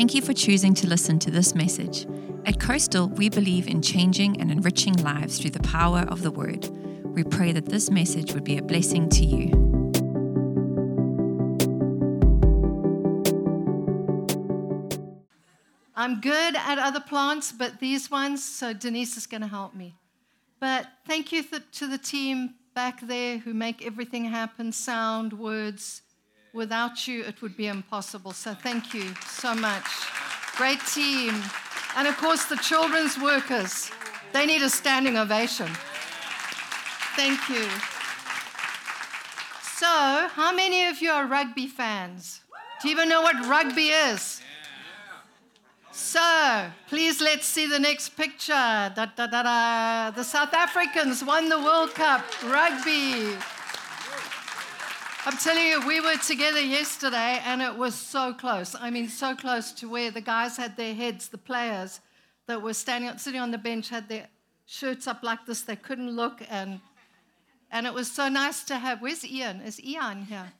Thank you for choosing to listen to this message. At Coastal, we believe in changing and enriching lives through the power of the Word. We pray that this message would be a blessing to you. I'm good at other plants, but these ones, so Denise is going to help me. But thank you th- to the team back there who make everything happen sound, words. Without you, it would be impossible. So thank you so much. Great team. And of course, the children's workers. They need a standing ovation. Thank you. So, how many of you are rugby fans? Do you even know what rugby is? So, please let's see the next picture. Da, da, da. The South Africans won the World Cup rugby. I'm telling you, we were together yesterday and it was so close. I mean, so close to where the guys had their heads, the players that were standing, sitting on the bench had their shirts up like this. They couldn't look. And, and it was so nice to have. Where's Ian? Is Ian here?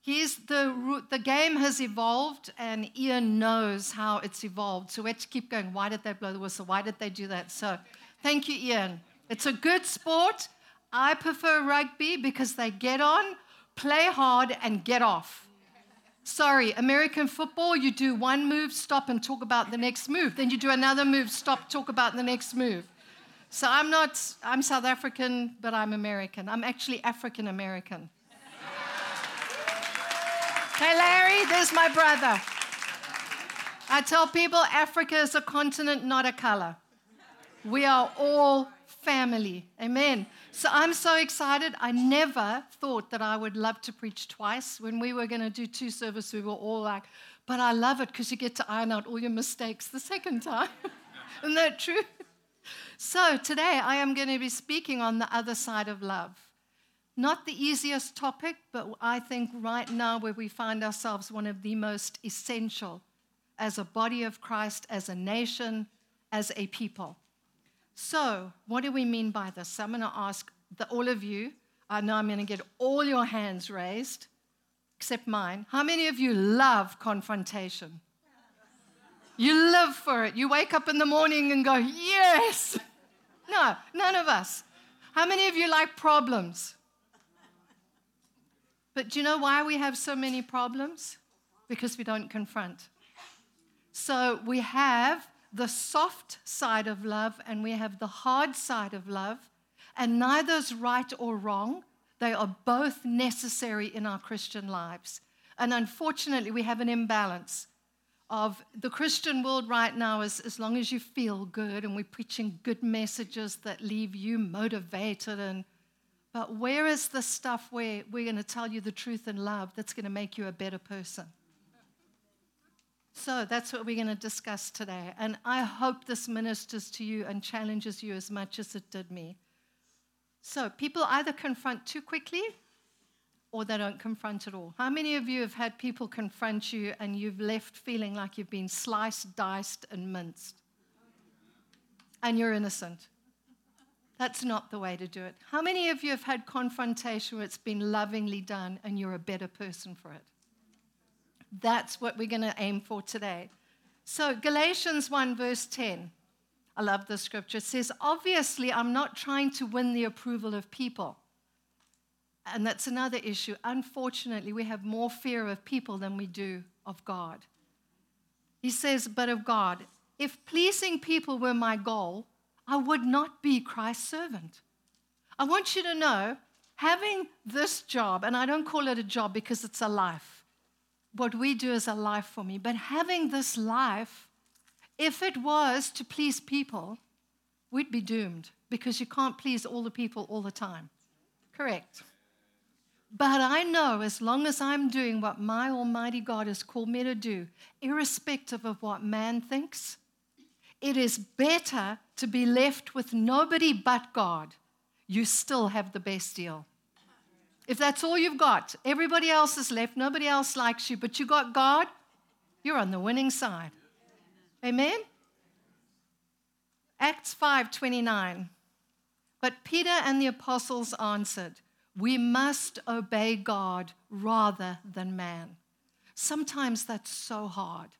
He's the, the game has evolved, and Ian knows how it's evolved. So we have to keep going. Why did they blow the whistle? Why did they do that? So thank you, Ian. It's a good sport. I prefer rugby because they get on, play hard, and get off. Sorry, American football, you do one move, stop, and talk about the next move. Then you do another move, stop, talk about the next move. So I'm not, I'm South African, but I'm American. I'm actually African American. Hey, Larry, there's my brother. I tell people Africa is a continent, not a color. We are all family. Amen. So I'm so excited. I never thought that I would love to preach twice. When we were going to do two services, we were all like, but I love it because you get to iron out all your mistakes the second time. Isn't that true? So today I am going to be speaking on the other side of love. Not the easiest topic, but I think right now, where we find ourselves, one of the most essential as a body of Christ, as a nation, as a people. So, what do we mean by this? I'm going to ask the, all of you. I know I'm going to get all your hands raised, except mine. How many of you love confrontation? You live for it. You wake up in the morning and go, Yes! No, none of us. How many of you like problems? But do you know why we have so many problems? Because we don't confront. So we have the soft side of love and we have the hard side of love, and neither is right or wrong. They are both necessary in our Christian lives. And unfortunately, we have an imbalance of the Christian world right now is as long as you feel good and we're preaching good messages that leave you motivated and but where is the stuff where we're going to tell you the truth in love that's going to make you a better person? So that's what we're going to discuss today. And I hope this ministers to you and challenges you as much as it did me. So people either confront too quickly or they don't confront at all. How many of you have had people confront you and you've left feeling like you've been sliced, diced, and minced? And you're innocent. That's not the way to do it. How many of you have had confrontation where it's been lovingly done and you're a better person for it? That's what we're going to aim for today. So, Galatians 1, verse 10. I love the scripture. It says, Obviously, I'm not trying to win the approval of people. And that's another issue. Unfortunately, we have more fear of people than we do of God. He says, But of God, if pleasing people were my goal, I would not be Christ's servant. I want you to know having this job, and I don't call it a job because it's a life. What we do is a life for me, but having this life, if it was to please people, we'd be doomed because you can't please all the people all the time. Correct. But I know as long as I'm doing what my Almighty God has called me to do, irrespective of what man thinks, it is better to be left with nobody but God. You still have the best deal. If that's all you've got, everybody else is left, nobody else likes you, but you got God, you're on the winning side. Amen? Acts 5:29. But Peter and the apostles answered, "We must obey God rather than man." Sometimes that's so hard.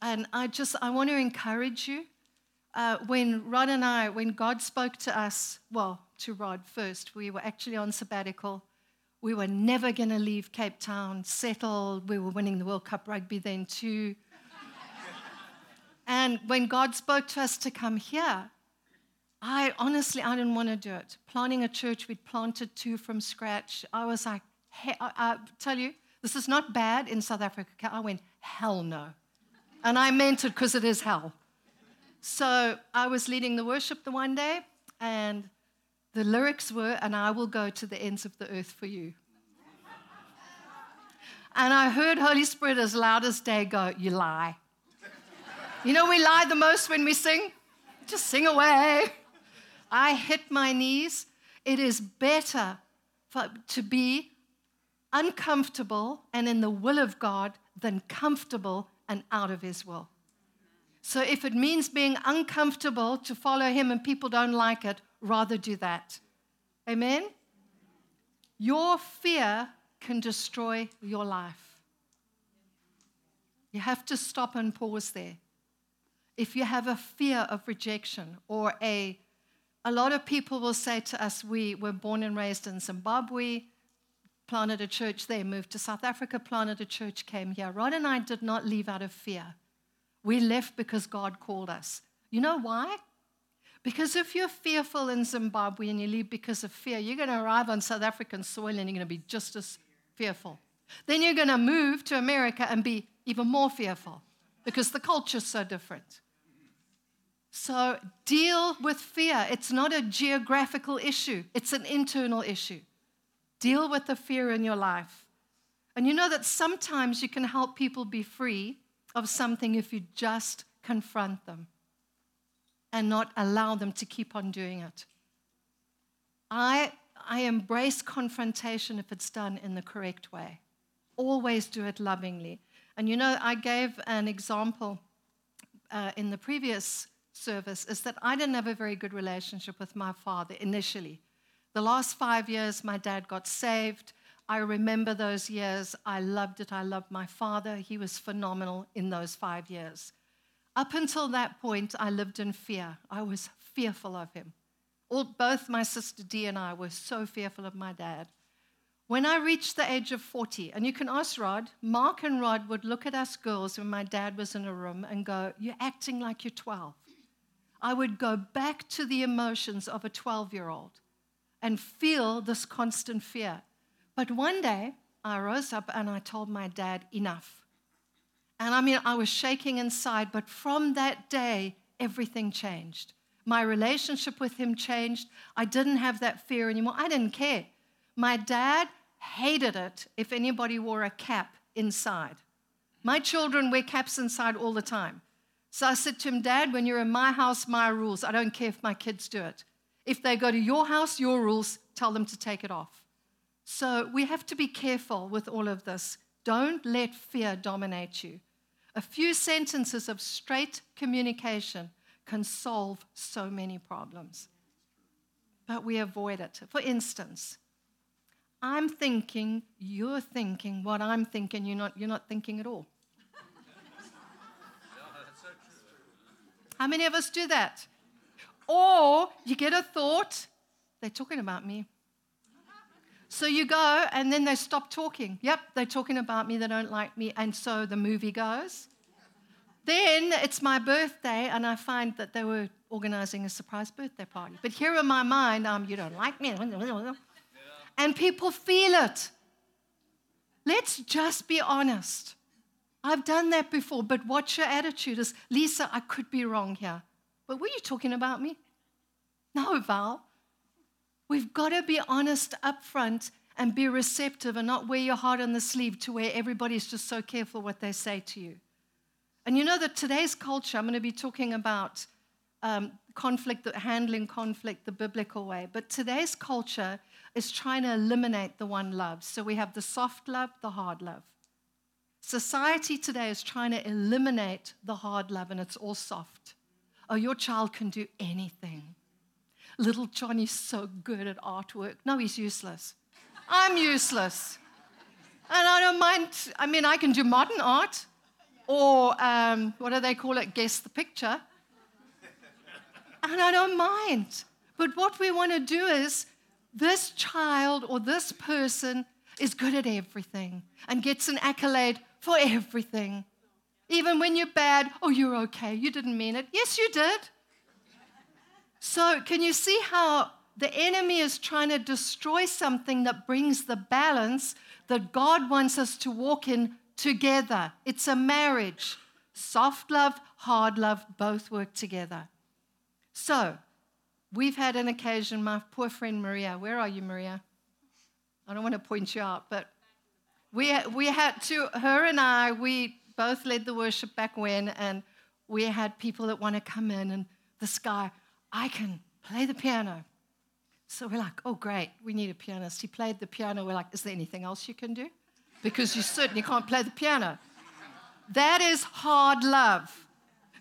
And I just, I want to encourage you. Uh, when Rod and I, when God spoke to us, well, to Rod first, we were actually on sabbatical. We were never going to leave Cape Town, settle. We were winning the World Cup rugby then too. and when God spoke to us to come here, I honestly, I didn't want to do it. Planting a church, we'd planted two from scratch. I was like, hey, I, I tell you, this is not bad in South Africa. I went, hell no. And I meant it because it is hell. So I was leading the worship the one day, and the lyrics were, and I will go to the ends of the earth for you. And I heard Holy Spirit as loud as day go, You lie. You know, we lie the most when we sing? Just sing away. I hit my knees. It is better for, to be uncomfortable and in the will of God than comfortable and out of His will. So if it means being uncomfortable to follow Him and people don't like it, rather do that. Amen? Your fear can destroy your life. You have to stop and pause there. If you have a fear of rejection or a a lot of people will say to us, We were born and raised in Zimbabwe, planted a church there, moved to South Africa, planted a church, came here. Rod and I did not leave out of fear. We left because God called us. You know why? Because if you're fearful in Zimbabwe and you leave because of fear, you're going to arrive on South African soil and you're going to be just as fearful. Then you're going to move to America and be even more fearful because the culture's so different. So deal with fear. It's not a geographical issue, it's an internal issue. Deal with the fear in your life. And you know that sometimes you can help people be free of something if you just confront them and not allow them to keep on doing it. I, I embrace confrontation if it's done in the correct way. Always do it lovingly. And you know, I gave an example uh, in the previous service is that I didn't have a very good relationship with my father initially. The last five years, my dad got saved. I remember those years. I loved it. I loved my father. He was phenomenal in those five years. Up until that point, I lived in fear. I was fearful of him. All, both my sister Dee and I were so fearful of my dad. When I reached the age of 40, and you can ask Rod, Mark and Rod would look at us girls when my dad was in a room and go, You're acting like you're 12. I would go back to the emotions of a 12 year old and feel this constant fear. But one day, I rose up and I told my dad, enough. And I mean, I was shaking inside, but from that day, everything changed. My relationship with him changed. I didn't have that fear anymore. I didn't care. My dad hated it if anybody wore a cap inside. My children wear caps inside all the time. So I said to him, Dad, when you're in my house, my rules. I don't care if my kids do it. If they go to your house, your rules, tell them to take it off. So we have to be careful with all of this. Don't let fear dominate you. A few sentences of straight communication can solve so many problems. But we avoid it. For instance, I'm thinking, you're thinking what I'm thinking, you're not, you're not thinking at all. How many of us do that? Or you get a thought, they're talking about me. So you go, and then they stop talking. Yep, they're talking about me, they don't like me. And so the movie goes. Then it's my birthday, and I find that they were organizing a surprise birthday party. But here in my mind, um, you don't like me. And people feel it. Let's just be honest. I've done that before, but what's your attitude? Is Lisa, I could be wrong here. But were you talking about me? No, Val. We've got to be honest up front and be receptive and not wear your heart on the sleeve to where everybody's just so careful what they say to you. And you know that today's culture, I'm going to be talking about um, conflict, handling conflict the biblical way, but today's culture is trying to eliminate the one love. So we have the soft love, the hard love. Society today is trying to eliminate the hard love and it's all soft. Oh, your child can do anything. Little Johnny's so good at artwork. No, he's useless. I'm useless. And I don't mind, I mean, I can do modern art. or um, what do they call it? Guess the picture. And I don't mind. But what we want to do is this child or this person is good at everything and gets an accolade for everything. Even when you're bad, oh, you're okay. You didn't mean it. Yes, you did. So, can you see how the enemy is trying to destroy something that brings the balance that God wants us to walk in together? It's a marriage. Soft love, hard love, both work together. So, we've had an occasion, my poor friend Maria, where are you, Maria? I don't want to point you out, but we, we had to, her and I, we both led the worship back when, and we had people that want to come in, and this guy, I can play the piano. So we're like, oh, great, we need a pianist. He played the piano. We're like, is there anything else you can do? Because you certainly can't play the piano. That is hard love.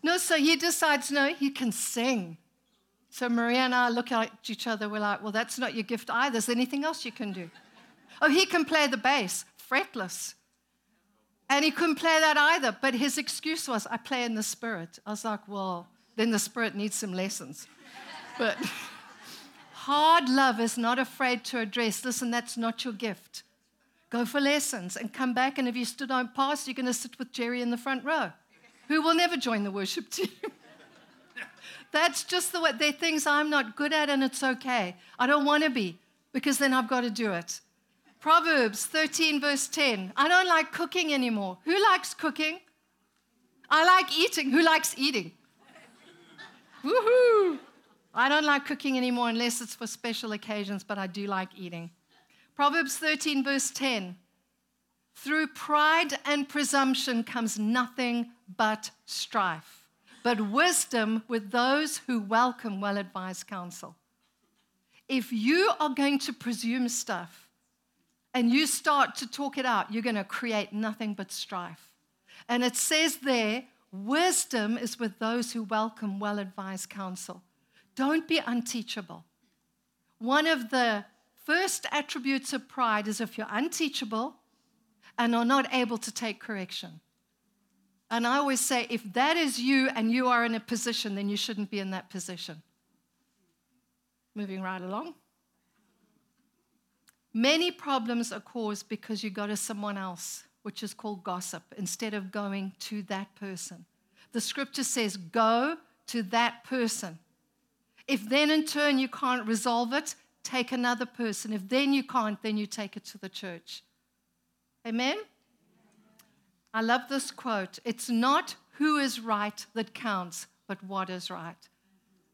No, so he decides, no, he can sing. So Maria and I look at each other. We're like, well, that's not your gift either. Is there anything else you can do? Oh, he can play the bass, fretless. And he couldn't play that either. But his excuse was, I play in the spirit. I was like, well, then the spirit needs some lessons. But hard love is not afraid to address, listen, that's not your gift. Go for lessons and come back. And if you still don't pass, you're going to sit with Jerry in the front row, who will never join the worship team. that's just the way, they're things I'm not good at, and it's okay. I don't want to be, because then I've got to do it. Proverbs 13, verse 10. I don't like cooking anymore. Who likes cooking? I like eating. Who likes eating? Woohoo! I don't like cooking anymore unless it's for special occasions, but I do like eating. Proverbs 13, verse 10. Through pride and presumption comes nothing but strife, but wisdom with those who welcome well advised counsel. If you are going to presume stuff, and you start to talk it out, you're going to create nothing but strife. And it says there, wisdom is with those who welcome well advised counsel. Don't be unteachable. One of the first attributes of pride is if you're unteachable and are not able to take correction. And I always say, if that is you and you are in a position, then you shouldn't be in that position. Moving right along. Many problems are caused because you go to someone else, which is called gossip, instead of going to that person. The scripture says, go to that person. If then in turn you can't resolve it, take another person. If then you can't, then you take it to the church. Amen? I love this quote. It's not who is right that counts, but what is right.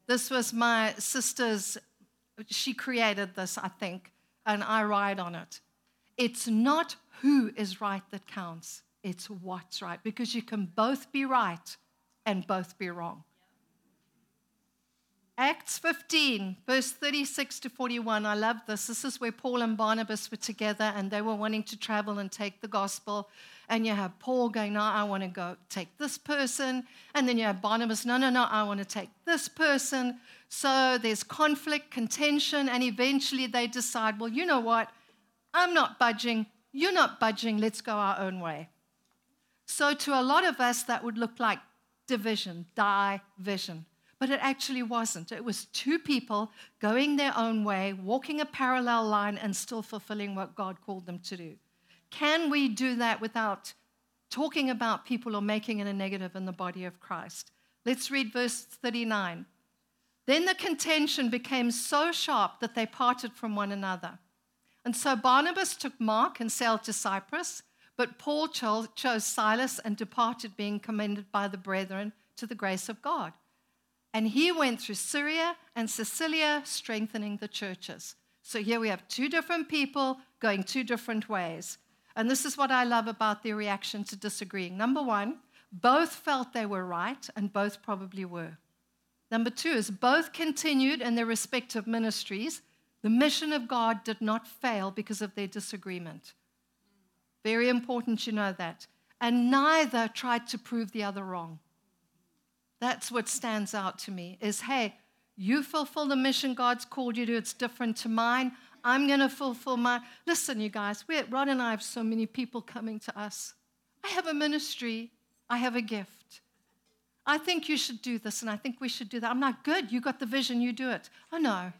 This was my sister's, she created this, I think and I ride on it. It's not who is right that counts, it's what's right, because you can both be right and both be wrong. Acts 15, verse 36 to 41. I love this. This is where Paul and Barnabas were together and they were wanting to travel and take the gospel. And you have Paul going, No, I want to go take this person. And then you have Barnabas, No, no, no, I want to take this person. So there's conflict, contention, and eventually they decide, Well, you know what? I'm not budging. You're not budging. Let's go our own way. So to a lot of us, that would look like division, division. But it actually wasn't. It was two people going their own way, walking a parallel line, and still fulfilling what God called them to do. Can we do that without talking about people or making it a negative in the body of Christ? Let's read verse 39. Then the contention became so sharp that they parted from one another. And so Barnabas took Mark and sailed to Cyprus, but Paul chose Silas and departed, being commended by the brethren to the grace of God. And he went through Syria and Cilicia, strengthening the churches. So here we have two different people going two different ways. And this is what I love about their reaction to disagreeing. Number one, both felt they were right, and both probably were. Number two is both continued in their respective ministries. The mission of God did not fail because of their disagreement. Very important you know that. And neither tried to prove the other wrong. That's what stands out to me is hey, you fulfill the mission God's called you to, it's different to mine. I'm going to fulfill my. Listen, you guys, we Rod and I have so many people coming to us. I have a ministry. I have a gift. I think you should do this and I think we should do that. I'm not good. You got the vision, you do it. Oh, no.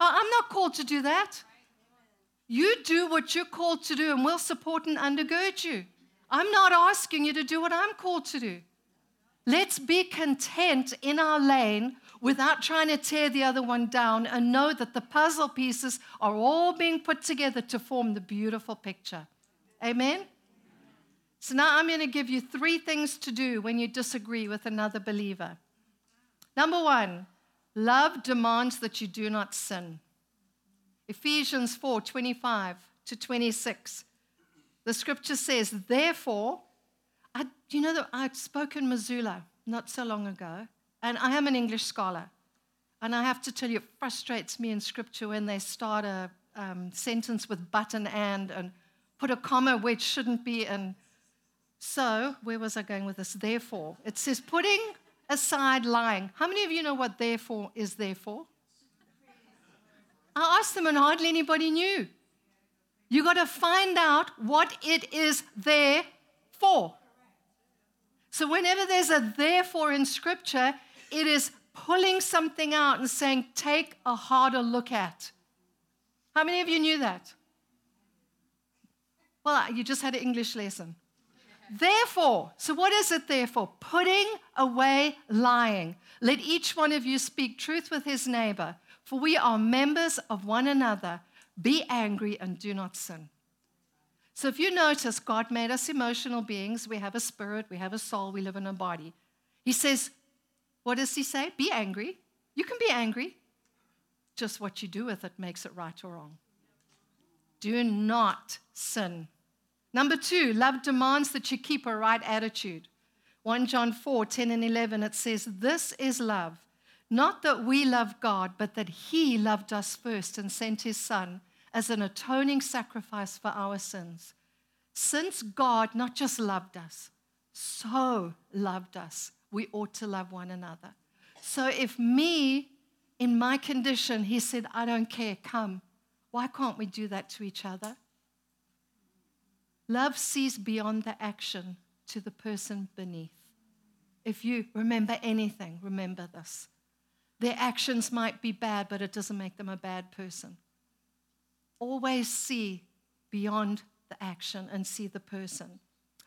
Oh, I'm not called to do that. You do what you're called to do and we'll support and undergird you. I'm not asking you to do what I'm called to do. Let's be content in our lane without trying to tear the other one down and know that the puzzle pieces are all being put together to form the beautiful picture. Amen? So now I'm going to give you three things to do when you disagree with another believer. Number one, love demands that you do not sin. Ephesians 4 25 to 26. The scripture says, Therefore, I, you know that I'd spoken Missoula not so long ago, and I am an English scholar. And I have to tell you, it frustrates me in scripture when they start a um, sentence with but and and and put a comma where it shouldn't be. And so, where was I going with this? Therefore, it says putting aside lying. How many of you know what therefore is therefore? I asked them, and hardly anybody knew. You got to find out what it is there for. So, whenever there's a therefore in scripture, it is pulling something out and saying, take a harder look at. How many of you knew that? Well, you just had an English lesson. Therefore, so what is it therefore? Putting away lying. Let each one of you speak truth with his neighbor, for we are members of one another. Be angry and do not sin. So if you notice, God made us emotional beings. We have a spirit, we have a soul, we live in a body. He says, what does he say? Be angry. You can be angry. Just what you do with it makes it right or wrong. Do not sin. Number two, love demands that you keep a right attitude. 1 John 4 10 and 11, it says, This is love not that we love God, but that He loved us first and sent His Son as an atoning sacrifice for our sins. Since God not just loved us, so loved us, we ought to love one another. So if me, in my condition, He said, I don't care, come, why can't we do that to each other? Love sees beyond the action to the person beneath. If you remember anything, remember this. Their actions might be bad, but it doesn't make them a bad person. Always see beyond the action and see the person.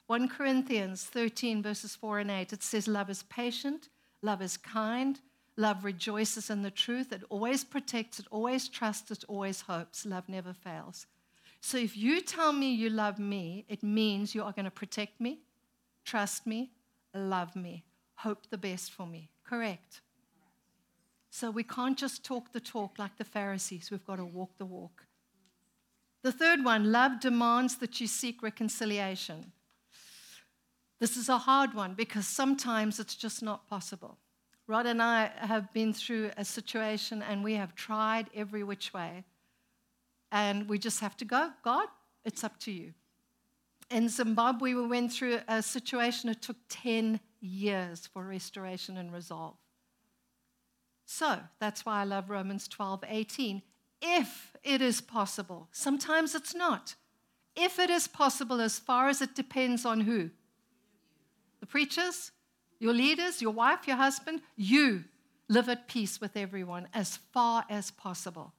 1 Corinthians 13, verses 4 and 8, it says, Love is patient, love is kind, love rejoices in the truth, it always protects, it always trusts, it always hopes, love never fails. So if you tell me you love me, it means you are going to protect me, trust me, love me, hope the best for me. Correct. So we can't just talk the talk like the Pharisees, we've got to walk the walk. The third one love demands that you seek reconciliation. This is a hard one because sometimes it's just not possible. Rod and I have been through a situation and we have tried every which way. And we just have to go, God, it's up to you. In Zimbabwe, we went through a situation, it took 10 years for restoration and resolve. So that's why I love Romans 12, 18. If it is possible, sometimes it's not. If it is possible, as far as it depends on who? The preachers, your leaders, your wife, your husband, you live at peace with everyone as far as possible.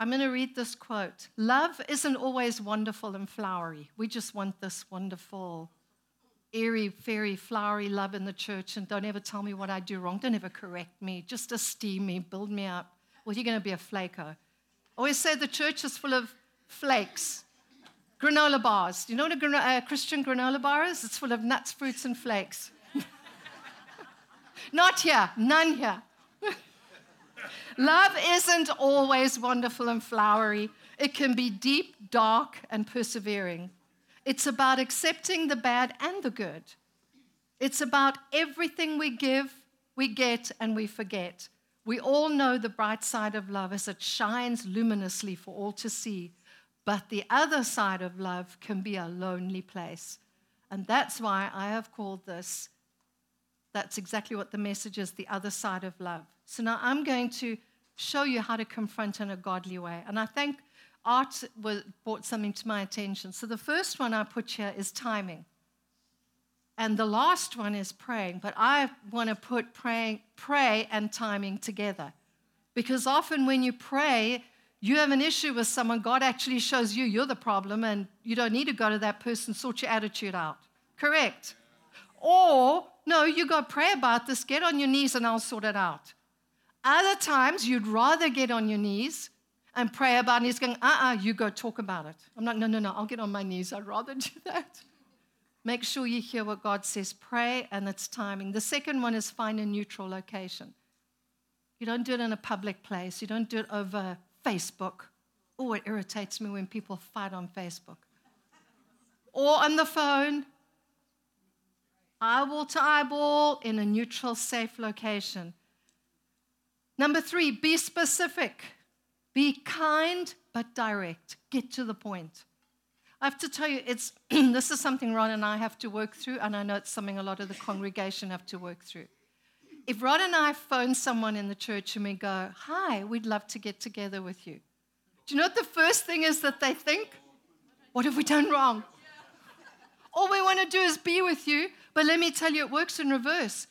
I'm going to read this quote Love isn't always wonderful and flowery. We just want this wonderful airy, fairy, flowery love in the church and don't ever tell me what I do wrong. Don't ever correct me. Just esteem me, build me up. Well, you're going to be a flaker. always say the church is full of flakes. Granola bars. Do you know what a gran- uh, Christian granola bar is? It's full of nuts, fruits, and flakes. Not here, none here. Love isn't always wonderful and flowery. It can be deep, dark, and persevering. It's about accepting the bad and the good. It's about everything we give, we get, and we forget. We all know the bright side of love as it shines luminously for all to see. But the other side of love can be a lonely place. And that's why I have called this, that's exactly what the message is the other side of love. So now I'm going to show you how to confront in a godly way. And I think art brought something to my attention. So the first one I put here is timing. And the last one is praying, but I want to put praying, pray and timing together. Because often when you pray, you have an issue with someone, God actually shows you you're the problem, and you don't need to go to that person, sort your attitude out. Correct. Or, no, you go pray about this, get on your knees, and I'll sort it out. Other times, you'd rather get on your knees and pray about it, and he's going, uh uh-uh, uh you go talk about it. I'm like, no, no, no, I'll get on my knees. I'd rather do that. Make sure you hear what God says. Pray and it's timing. The second one is find a neutral location. You don't do it in a public place, you don't do it over Facebook. Oh, it irritates me when people fight on Facebook. Or on the phone, eyeball to eyeball in a neutral, safe location. Number three, be specific. Be kind but direct. Get to the point. I have to tell you, it's, this is something Rod and I have to work through, and I know it's something a lot of the congregation have to work through. If Rod and I phone someone in the church and we go, Hi, we'd love to get together with you, do you know what the first thing is that they think? What have we done wrong? All we want to do is be with you, but let me tell you, it works in reverse.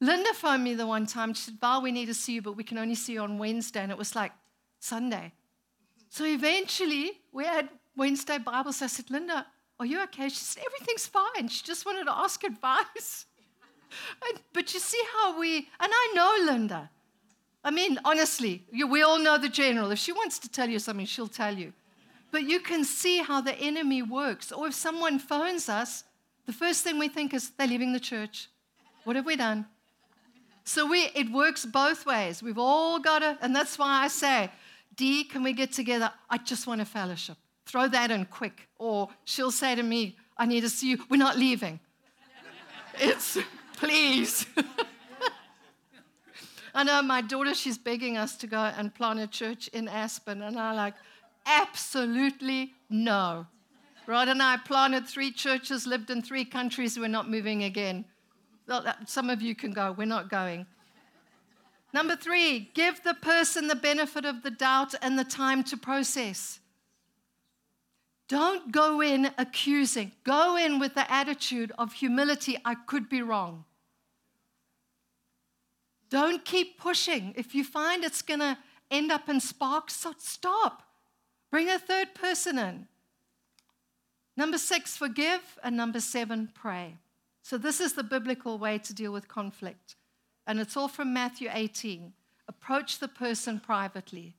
Linda phoned me the one time. She said, Val, we need to see you, but we can only see you on Wednesday. And it was like Sunday. So eventually, we had Wednesday Bible. So I said, Linda, are you okay? She said, everything's fine. She just wanted to ask advice. and, but you see how we, and I know Linda. I mean, honestly, you, we all know the general. If she wants to tell you something, she'll tell you. But you can see how the enemy works. Or if someone phones us, the first thing we think is, they're leaving the church. What have we done? So we, it works both ways. We've all got to, and that's why I say, Dee, can we get together? I just want a fellowship. Throw that in quick. Or she'll say to me, I need to see you. We're not leaving. it's, please. I know my daughter, she's begging us to go and plant a church in Aspen. And I'm like, absolutely no. Rod and I planted three churches, lived in three countries. We're not moving again. Some of you can go. We're not going. Number three, give the person the benefit of the doubt and the time to process. Don't go in accusing. Go in with the attitude of humility. I could be wrong. Don't keep pushing. If you find it's going to end up in sparks, stop. Bring a third person in. Number six, forgive. And number seven, pray. So, this is the biblical way to deal with conflict. And it's all from Matthew 18. Approach the person privately.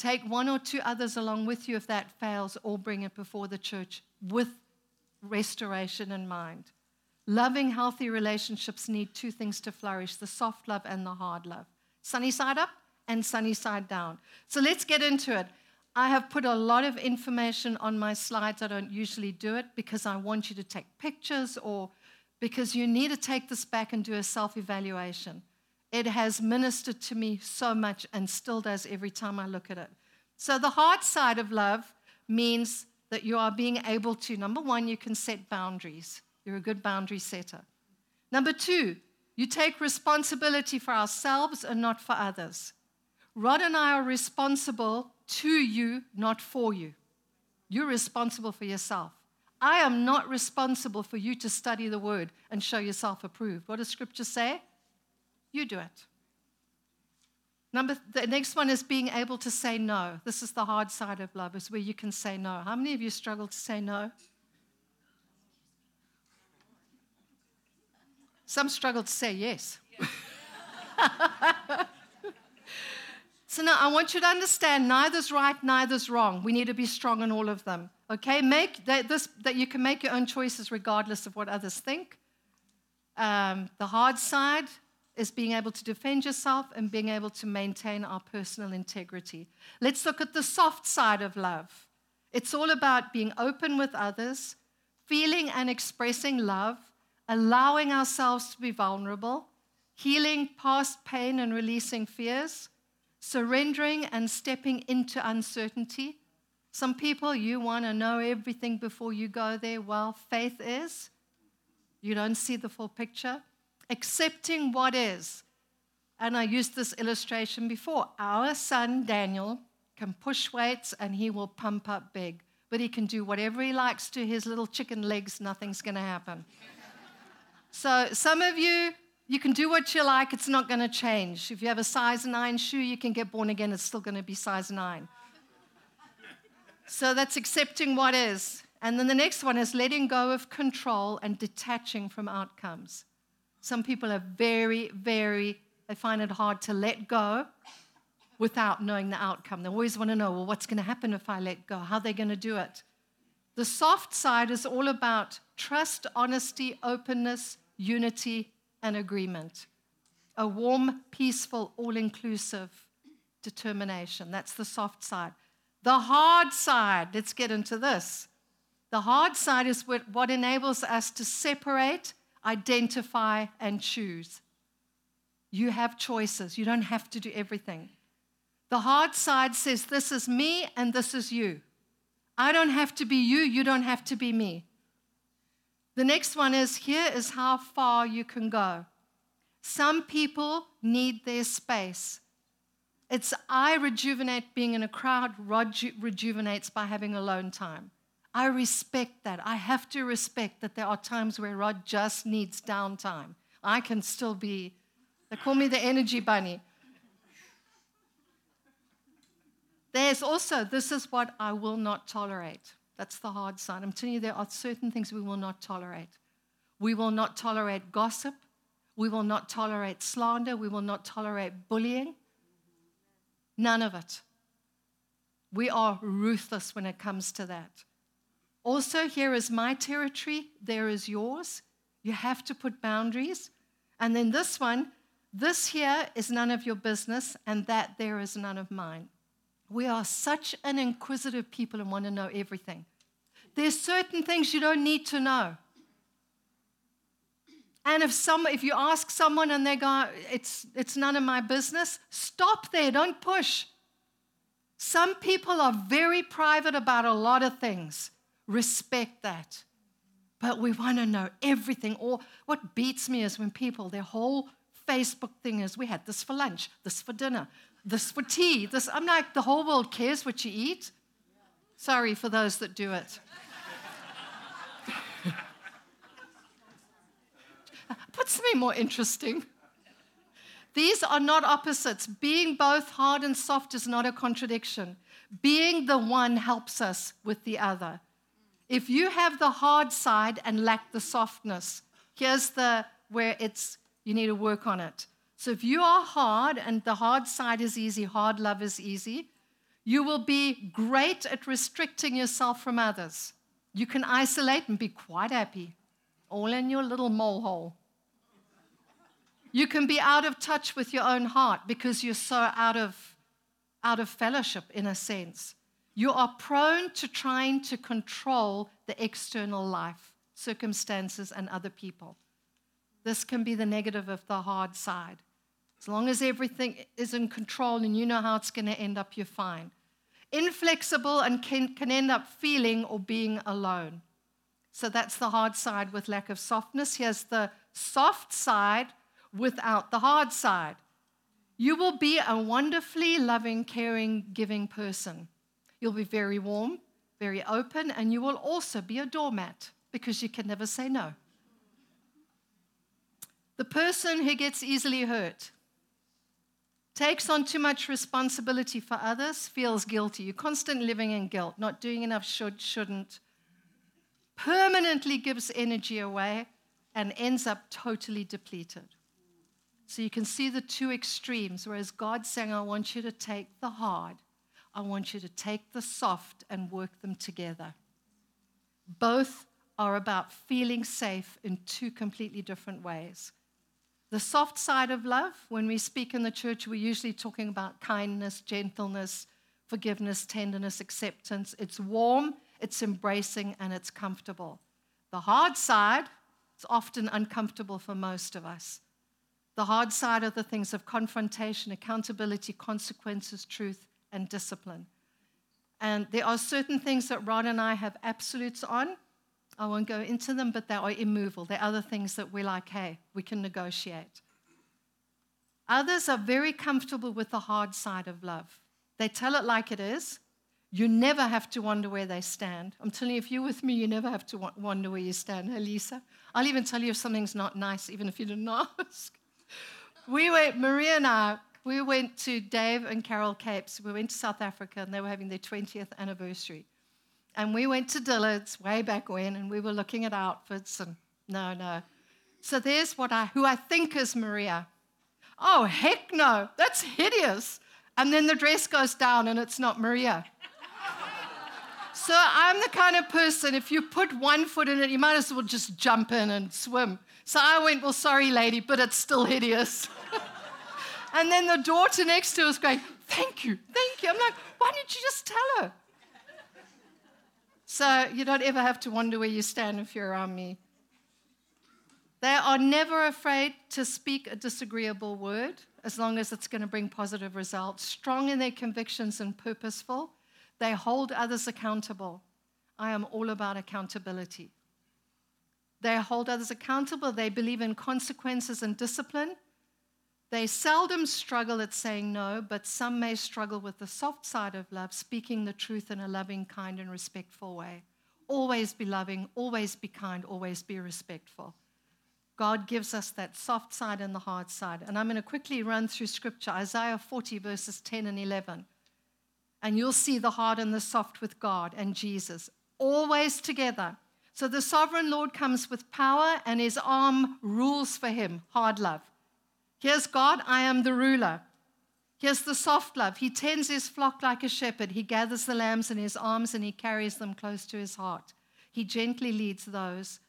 Take one or two others along with you if that fails, or bring it before the church with restoration in mind. Loving, healthy relationships need two things to flourish the soft love and the hard love. Sunny side up and sunny side down. So let's get into it. I have put a lot of information on my slides. I don't usually do it because I want you to take pictures or because you need to take this back and do a self evaluation. It has ministered to me so much and still does every time I look at it. So, the hard side of love means that you are being able to, number one, you can set boundaries. You're a good boundary setter. Number two, you take responsibility for ourselves and not for others. Rod and I are responsible to you, not for you. You're responsible for yourself. I am not responsible for you to study the word and show yourself approved. What does scripture say? You do it. Number the next one is being able to say no. This is the hard side of love, is where you can say no. How many of you struggle to say no? Some struggle to say yes. so now I want you to understand neither's right, neither's wrong. We need to be strong in all of them. Okay, make that, this, that you can make your own choices regardless of what others think. Um, the hard side is being able to defend yourself and being able to maintain our personal integrity. Let's look at the soft side of love. It's all about being open with others, feeling and expressing love, allowing ourselves to be vulnerable, healing past pain and releasing fears, surrendering and stepping into uncertainty some people, you want to know everything before you go there. Well, faith is you don't see the full picture. Accepting what is. And I used this illustration before. Our son, Daniel, can push weights and he will pump up big, but he can do whatever he likes to his little chicken legs, nothing's going to happen. So, some of you, you can do what you like, it's not going to change. If you have a size 9 shoe, you can get born again, it's still going to be size 9. So, that's accepting what is. And then the next one is letting go of control and detaching from outcomes. Some people are very, very, they find it hard to let go without knowing the outcome. They always want to know, well, what's going to happen if I let go? How are they going to do it? The soft side is all about trust, honesty, openness, unity, and agreement. A warm, peaceful, all inclusive determination. That's the soft side. The hard side, let's get into this. The hard side is what enables us to separate, identify, and choose. You have choices. You don't have to do everything. The hard side says, This is me and this is you. I don't have to be you, you don't have to be me. The next one is here is how far you can go. Some people need their space. It's I rejuvenate being in a crowd, Rod rejuvenates by having alone time. I respect that. I have to respect that there are times where Rod just needs downtime. I can still be, they call me the energy bunny. There's also, this is what I will not tolerate. That's the hard side. I'm telling you, there are certain things we will not tolerate. We will not tolerate gossip. We will not tolerate slander. We will not tolerate bullying. None of it. We are ruthless when it comes to that. Also, here is my territory, there is yours. You have to put boundaries. And then this one, this here is none of your business, and that there is none of mine. We are such an inquisitive people and want to know everything. There's certain things you don't need to know. And if some if you ask someone and they go, it's it's none of my business, stop there, don't push. Some people are very private about a lot of things respect that. But we want to know everything. Or what beats me is when people, their whole Facebook thing is we had this for lunch, this for dinner, this for tea. This I'm like, the whole world cares what you eat. Sorry for those that do it. Put something more interesting. These are not opposites. Being both hard and soft is not a contradiction. Being the one helps us with the other. If you have the hard side and lack the softness, here's the where it's you need to work on it. So if you are hard and the hard side is easy, hard love is easy, you will be great at restricting yourself from others. You can isolate and be quite happy, all in your little mole hole. You can be out of touch with your own heart because you're so out of, out of fellowship in a sense. You are prone to trying to control the external life, circumstances, and other people. This can be the negative of the hard side. As long as everything is in control and you know how it's going to end up, you're fine. Inflexible and can, can end up feeling or being alone. So that's the hard side with lack of softness. Here's the soft side without the hard side. You will be a wonderfully loving, caring, giving person. You'll be very warm, very open, and you will also be a doormat because you can never say no. The person who gets easily hurt takes on too much responsibility for others, feels guilty. You're constantly living in guilt, not doing enough, should, shouldn't, permanently gives energy away and ends up totally depleted. So you can see the two extremes, whereas God's saying, I want you to take the hard I want you to take the soft and work them together. Both are about feeling safe in two completely different ways. The soft side of love, when we speak in the church, we're usually talking about kindness, gentleness, forgiveness, tenderness, acceptance. It's warm, it's embracing, and it's comfortable. The hard side is often uncomfortable for most of us. The hard side are the things of confrontation, accountability, consequences, truth, and discipline. And there are certain things that Rod and I have absolutes on. I won't go into them, but they are immovable. There are other things that we're like, hey, we can negotiate. Others are very comfortable with the hard side of love. They tell it like it is. You never have to wonder where they stand. I'm telling you, if you're with me, you never have to wonder where you stand. Hey, Lisa? I'll even tell you if something's not nice, even if you didn't ask. We went, Maria and I, we went to Dave and Carol Capes. We went to South Africa and they were having their 20th anniversary. And we went to Dillard's way back when and we were looking at outfits and no, no. So there's what I, who I think is Maria. Oh, heck no, that's hideous. And then the dress goes down and it's not Maria. So I'm the kind of person, if you put one foot in it, you might as well just jump in and swim. So I went, Well, sorry, lady, but it's still hideous. and then the daughter next to us going, Thank you, thank you. I'm like, Why didn't you just tell her? So you don't ever have to wonder where you stand if you're around me. They are never afraid to speak a disagreeable word as long as it's going to bring positive results. Strong in their convictions and purposeful. They hold others accountable. I am all about accountability. They hold others accountable. They believe in consequences and discipline. They seldom struggle at saying no, but some may struggle with the soft side of love, speaking the truth in a loving, kind, and respectful way. Always be loving, always be kind, always be respectful. God gives us that soft side and the hard side. And I'm going to quickly run through scripture Isaiah 40, verses 10 and 11 and you'll see the hard and the soft with God and Jesus, always together. So the sovereign Lord comes with power, and his arm rules for him hard love. Here's God, I am the ruler. Here's the soft love. He tends his flock like a shepherd. He gathers the lambs in his arms and he carries them close to his heart. He gently leads those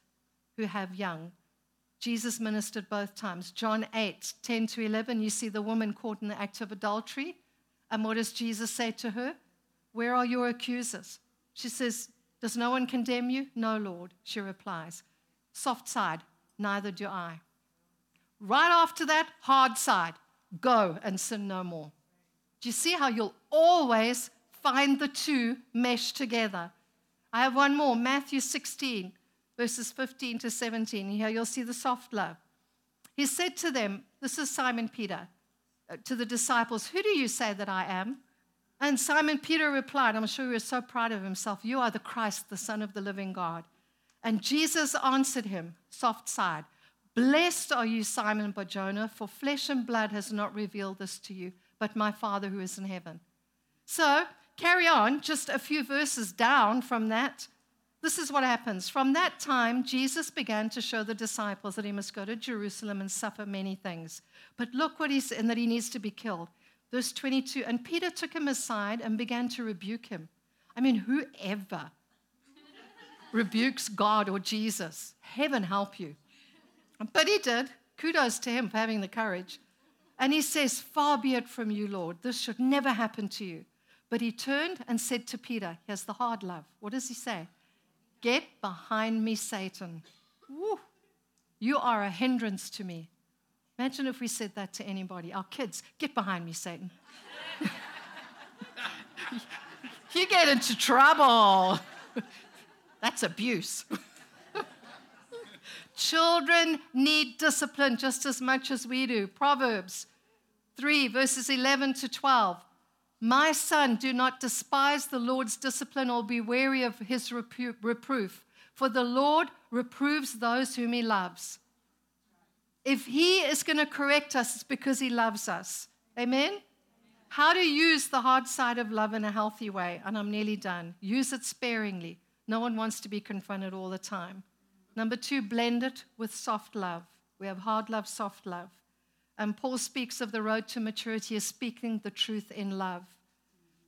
who have young. Jesus ministered both times. John 8, 10 to 11, you see the woman caught in the act of adultery. And what does Jesus say to her? Where are your accusers? She says, Does no one condemn you? No, Lord. She replies, Soft side, neither do I. Right after that, hard side, go and sin no more. Do you see how you'll always find the two mesh together? I have one more Matthew 16, verses 15 to 17. Here you'll see the soft love. He said to them, This is Simon Peter uh, to the disciples, Who do you say that I am? And Simon Peter replied, I'm sure he was so proud of himself, You are the Christ, the Son of the living God. And Jesus answered him, soft side, Blessed are you, Simon Barjona, for flesh and blood has not revealed this to you, but my Father who is in heaven. So, carry on, just a few verses down from that. This is what happens. From that time, Jesus began to show the disciples that he must go to Jerusalem and suffer many things. But look what he's, and that he needs to be killed. Verse 22 And Peter took him aside and began to rebuke him. I mean, whoever rebukes God or Jesus, heaven help you. But he did. Kudos to him for having the courage. And he says, Far be it from you, Lord. This should never happen to you. But he turned and said to Peter, Here's the hard love. What does he say? Get behind me, Satan. Woo. You are a hindrance to me. Imagine if we said that to anybody. Our kids, get behind me, Satan. you get into trouble. That's abuse. Children need discipline just as much as we do. Proverbs 3, verses 11 to 12. My son, do not despise the Lord's discipline or be weary of his reproof, for the Lord reproves those whom he loves. If he is going to correct us, it's because he loves us. Amen? How to use the hard side of love in a healthy way. And I'm nearly done. Use it sparingly. No one wants to be confronted all the time. Number two, blend it with soft love. We have hard love, soft love. And Paul speaks of the road to maturity as speaking the truth in love.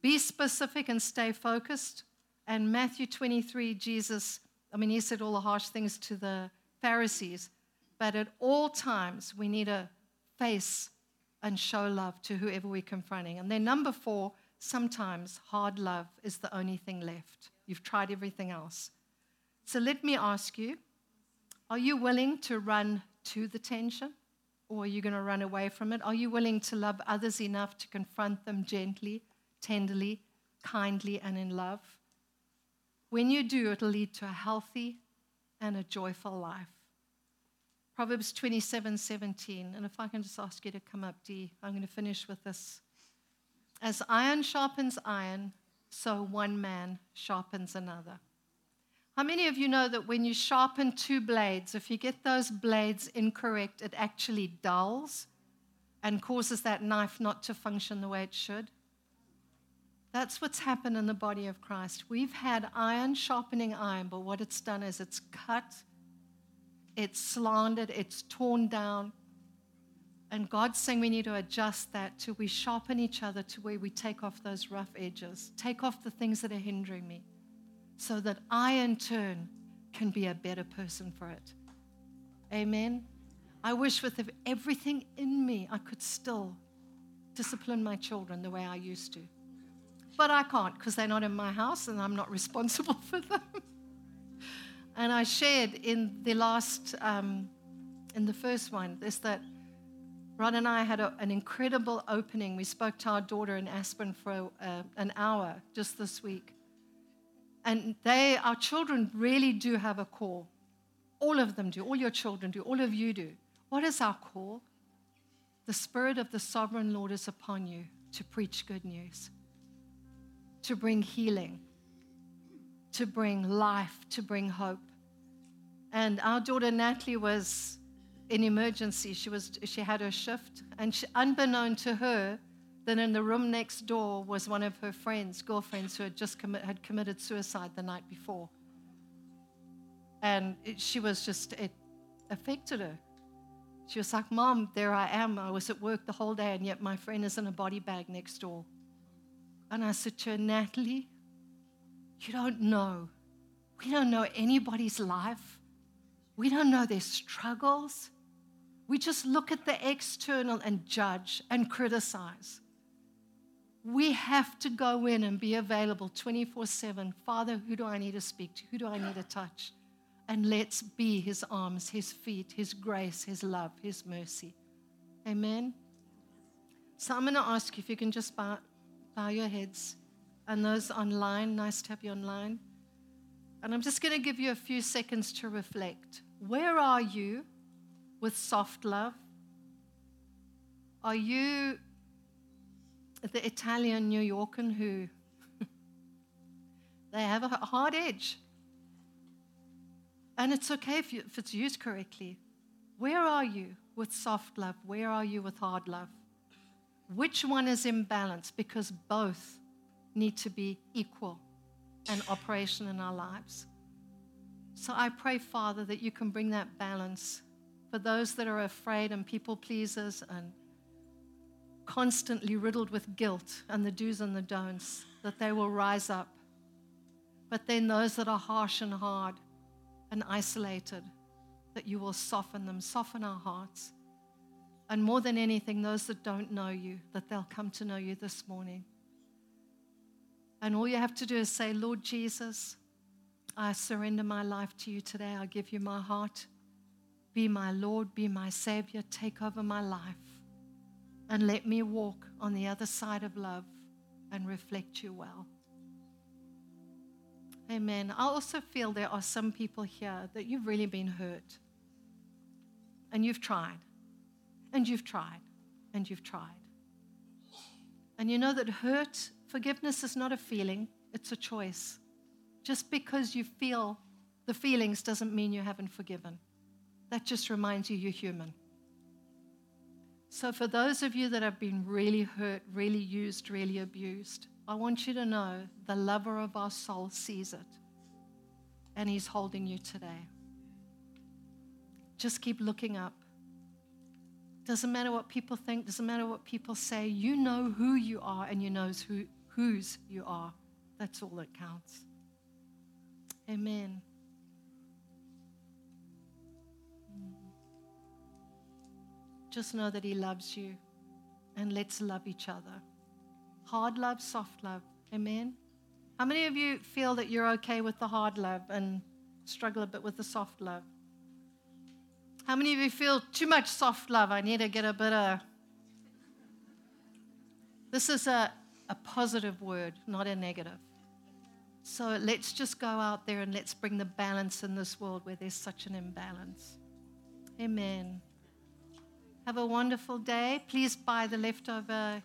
Be specific and stay focused. And Matthew 23, Jesus, I mean, he said all the harsh things to the Pharisees, but at all times we need to face and show love to whoever we're confronting. And then number four, sometimes hard love is the only thing left. You've tried everything else. So let me ask you are you willing to run to the tension? or are you going to run away from it? Are you willing to love others enough to confront them gently, tenderly, kindly, and in love? When you do, it'll lead to a healthy and a joyful life. Proverbs 27 17. And if I can just ask you to come up, I'm going to finish with this. As iron sharpens iron, so one man sharpens another. How many of you know that when you sharpen two blades, if you get those blades incorrect, it actually dulls and causes that knife not to function the way it should? That's what's happened in the body of Christ. We've had iron sharpening iron, but what it's done is it's cut, it's slandered, it's torn down. And God's saying we need to adjust that to we sharpen each other to where we take off those rough edges, take off the things that are hindering me, so that I in turn can be a better person for it. Amen. I wish with everything in me I could still discipline my children the way I used to. But I can't because they're not in my house and I'm not responsible for them. and I shared in the last, um, in the first one, is that Rod and I had a, an incredible opening. We spoke to our daughter in Aspen for uh, an hour just this week. And they, our children really do have a call. All of them do. All your children do. All of you do. What is our call? The Spirit of the Sovereign Lord is upon you to preach good news to bring healing, to bring life, to bring hope. And our daughter Natalie was in emergency. She, was, she had her shift, and she, unbeknown to her, then in the room next door was one of her friends, girlfriends, who had just had committed suicide the night before. And it, she was just, it affected her. She was like, Mom, there I am. I was at work the whole day, and yet my friend is in a body bag next door. And I said to her, Natalie, you don't know. We don't know anybody's life. We don't know their struggles. We just look at the external and judge and criticize. We have to go in and be available 24 7. Father, who do I need to speak to? Who do I need to touch? And let's be his arms, his feet, his grace, his love, his mercy. Amen. So I'm going to ask you if you can just bow, bow your heads. And those online, nice to have you online. And I'm just going to give you a few seconds to reflect. Where are you with soft love? Are you the Italian New Yorker who they have a hard edge? And it's okay if, you, if it's used correctly. Where are you with soft love? Where are you with hard love? Which one is imbalanced? Because both need to be equal and operation in our lives. So I pray, Father, that you can bring that balance for those that are afraid and people pleasers and constantly riddled with guilt and the do's and the don'ts, that they will rise up. But then those that are harsh and hard and isolated, that you will soften them, soften our hearts. And more than anything, those that don't know you, that they'll come to know you this morning. And all you have to do is say, Lord Jesus, I surrender my life to you today. I give you my heart. Be my Lord, be my Savior. Take over my life. And let me walk on the other side of love and reflect you well. Amen. I also feel there are some people here that you've really been hurt. And you've tried. And you've tried. And you've tried. And you know that hurt, forgiveness is not a feeling, it's a choice. Just because you feel the feelings doesn't mean you haven't forgiven. That just reminds you you're human. So, for those of you that have been really hurt, really used, really abused, I want you to know the lover of our soul sees it and he's holding you today. Just keep looking up. Doesn't matter what people think, doesn't matter what people say. You know who you are and you know who, whose you are. That's all that counts. Amen. Just know that He loves you and let's love each other. Hard love, soft love. Amen. How many of you feel that you're okay with the hard love and struggle a bit with the soft love? How many of you feel too much soft love? I need to get a bit of. This is a, a positive word, not a negative. So let's just go out there and let's bring the balance in this world where there's such an imbalance. Amen. Have a wonderful day. Please buy the leftover